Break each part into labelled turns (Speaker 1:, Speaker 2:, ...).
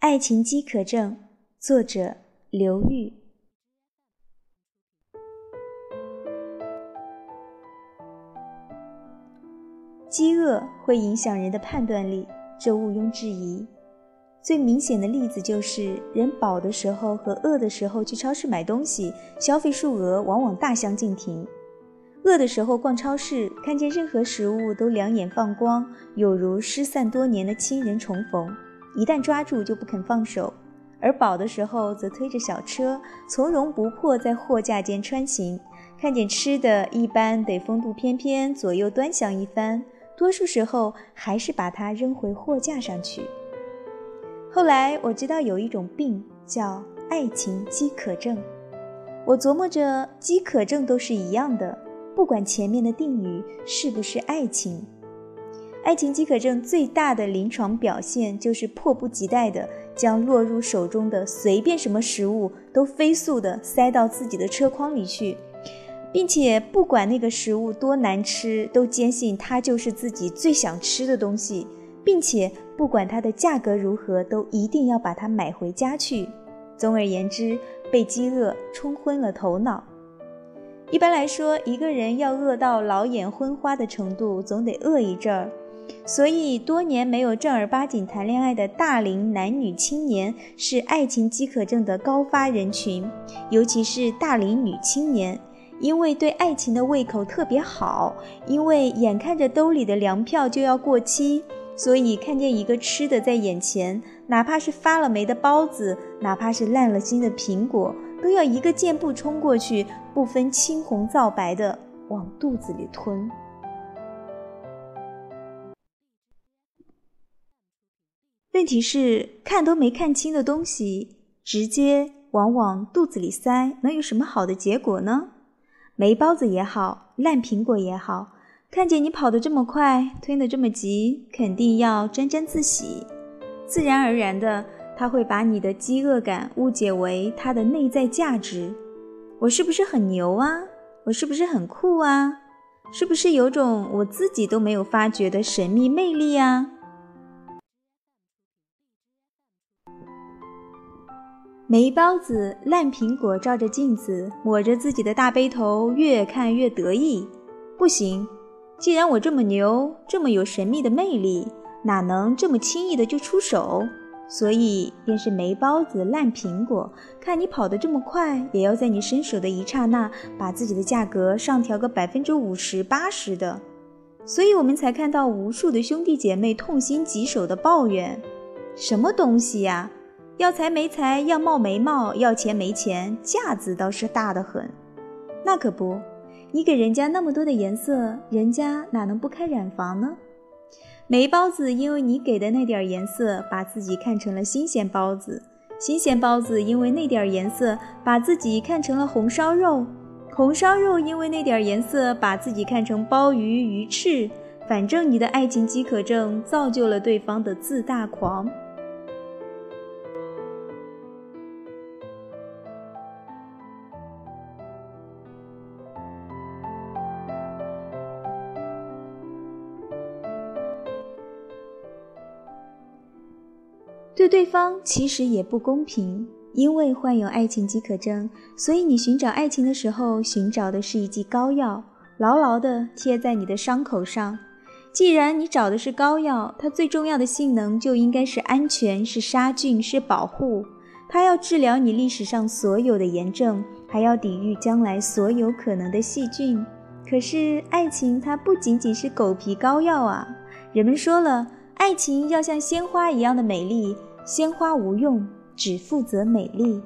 Speaker 1: 爱情饥渴症，作者刘玉。饥饿会影响人的判断力，这毋庸置疑。最明显的例子就是，人饱的时候和饿的时候去超市买东西，消费数额往往大相径庭。饿的时候逛超市，看见任何食物都两眼放光，有如失散多年的亲人重逢。一旦抓住就不肯放手，而饱的时候则推着小车，从容不迫在货架间穿行。看见吃的，一般得风度翩翩，左右端详一番，多数时候还是把它扔回货架上去。后来我知道有一种病叫爱情饥渴症，我琢磨着饥渴症都是一样的，不管前面的定语是不是爱情。爱情饥渴症最大的临床表现就是迫不及待地将落入手中的随便什么食物都飞速地塞到自己的车筐里去，并且不管那个食物多难吃，都坚信它就是自己最想吃的东西，并且不管它的价格如何，都一定要把它买回家去。总而言之，被饥饿冲昏了头脑。一般来说，一个人要饿到老眼昏花的程度，总得饿一阵儿。所以，多年没有正儿八经谈恋爱的大龄男女青年是爱情饥渴症的高发人群，尤其是大龄女青年，因为对爱情的胃口特别好，因为眼看着兜里的粮票就要过期，所以看见一个吃的在眼前，哪怕是发了霉的包子，哪怕是烂了心的苹果，都要一个箭步冲过去，不分青红皂白的往肚子里吞。问题是，看都没看清的东西，直接往往肚子里塞，能有什么好的结果呢？霉包子也好，烂苹果也好，看见你跑得这么快，吞得这么急，肯定要沾沾自喜。自然而然的，他会把你的饥饿感误解为他的内在价值。我是不是很牛啊？我是不是很酷啊？是不是有种我自己都没有发觉的神秘魅力啊？霉包子、烂苹果照着镜子，抹着自己的大背头，越看越得意。不行，既然我这么牛，这么有神秘的魅力，哪能这么轻易的就出手？所以便是霉包子、烂苹果，看你跑得这么快，也要在你伸手的一刹那，把自己的价格上调个百分之五十、八十的。所以我们才看到无数的兄弟姐妹痛心疾首的抱怨：什么东西呀？要财没财，要貌没貌，要钱没钱，架子倒是大得很。那可不，你给人家那么多的颜色，人家哪能不开染房呢？霉包子因为你给的那点颜色，把自己看成了新鲜包子；新鲜包子因为那点颜色，把自己看成了红烧肉；红烧肉因为那点颜色，把自己看成鲍鱼、鱼翅。反正你的爱情饥渴症造就了对方的自大狂。对对方其实也不公平，因为患有爱情饥渴症，所以你寻找爱情的时候，寻找的是一剂膏药，牢牢地贴在你的伤口上。既然你找的是膏药，它最重要的性能就应该是安全、是杀菌、是保护。它要治疗你历史上所有的炎症，还要抵御将来所有可能的细菌。可是爱情它不仅仅是狗皮膏药啊！人们说了，爱情要像鲜花一样的美丽。鲜花无用，只负责美丽。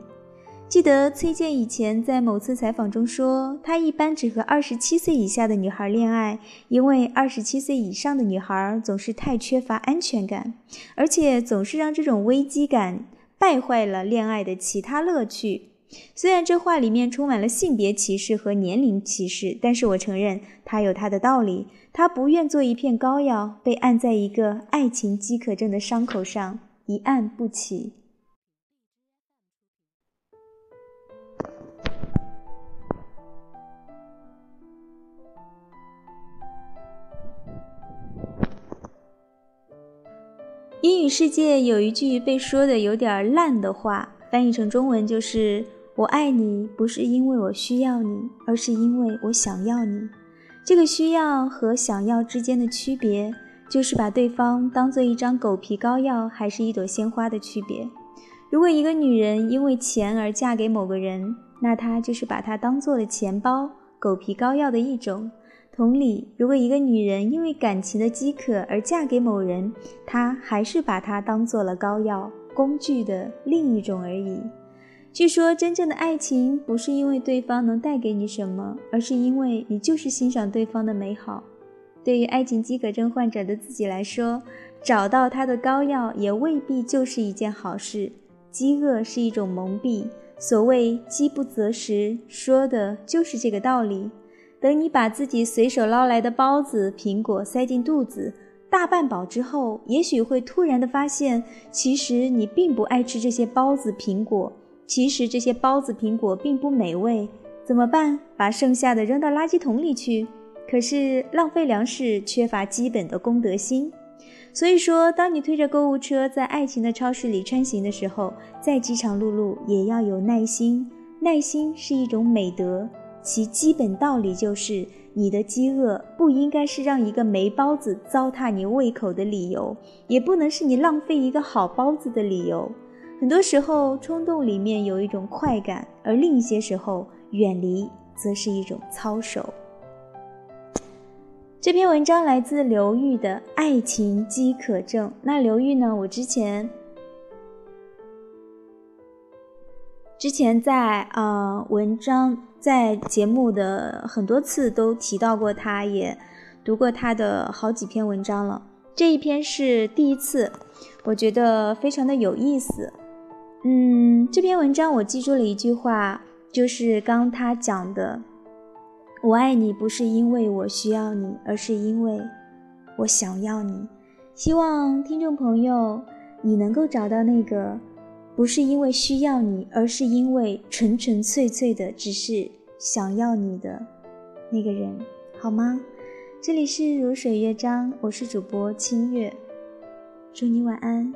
Speaker 1: 记得崔健以前在某次采访中说，他一般只和二十七岁以下的女孩恋爱，因为二十七岁以上的女孩总是太缺乏安全感，而且总是让这种危机感败坏了恋爱的其他乐趣。虽然这话里面充满了性别歧视和年龄歧视，但是我承认他有他的道理。他不愿做一片膏药，被按在一个爱情饥渴症的伤口上。一案不起。英语世界有一句被说的有点烂的话，翻译成中文就是“我爱你不是因为我需要你，而是因为我想要你”。这个需要和想要之间的区别，就是把对方当做一张狗皮膏药还是一朵鲜花的区别。如果一个女人因为钱而嫁给某个人，那她就是把他当做了钱包、狗皮膏药的一种。同理，如果一个女人因为感情的饥渴而嫁给某人，她还是把他当做了膏药、工具的另一种而已。据说，真正的爱情不是因为对方能带给你什么，而是因为你就是欣赏对方的美好。对于爱情饥渴症患者的自己来说，找到他的膏药也未必就是一件好事。饥饿是一种蒙蔽，所谓“饥不择食”，说的就是这个道理。等你把自己随手捞来的包子、苹果塞进肚子，大半饱之后，也许会突然的发现，其实你并不爱吃这些包子、苹果，其实这些包子、苹果并不美味。怎么办？把剩下的扔到垃圾桶里去？可是浪费粮食，缺乏基本的公德心。所以说，当你推着购物车在爱情的超市里穿行的时候，再饥肠辘辘，也要有耐心。耐心是一种美德。其基本道理就是，你的饥饿不应该是让一个没包子糟蹋你胃口的理由，也不能是你浪费一个好包子的理由。很多时候，冲动里面有一种快感，而另一些时候，远离则是一种操守。这篇文章来自刘玉的《爱情饥渴症》。那刘玉呢？我之前。之前在呃文章在节目的很多次都提到过他，也读过他的好几篇文章了。这一篇是第一次，我觉得非常的有意思。嗯，这篇文章我记住了一句话，就是刚他讲的：“我爱你不是因为我需要你，而是因为我想要你。”希望听众朋友你能够找到那个。不是因为需要你，而是因为纯纯粹粹的只是想要你的那个人，好吗？这里是如水乐章，我是主播清月，祝你晚安。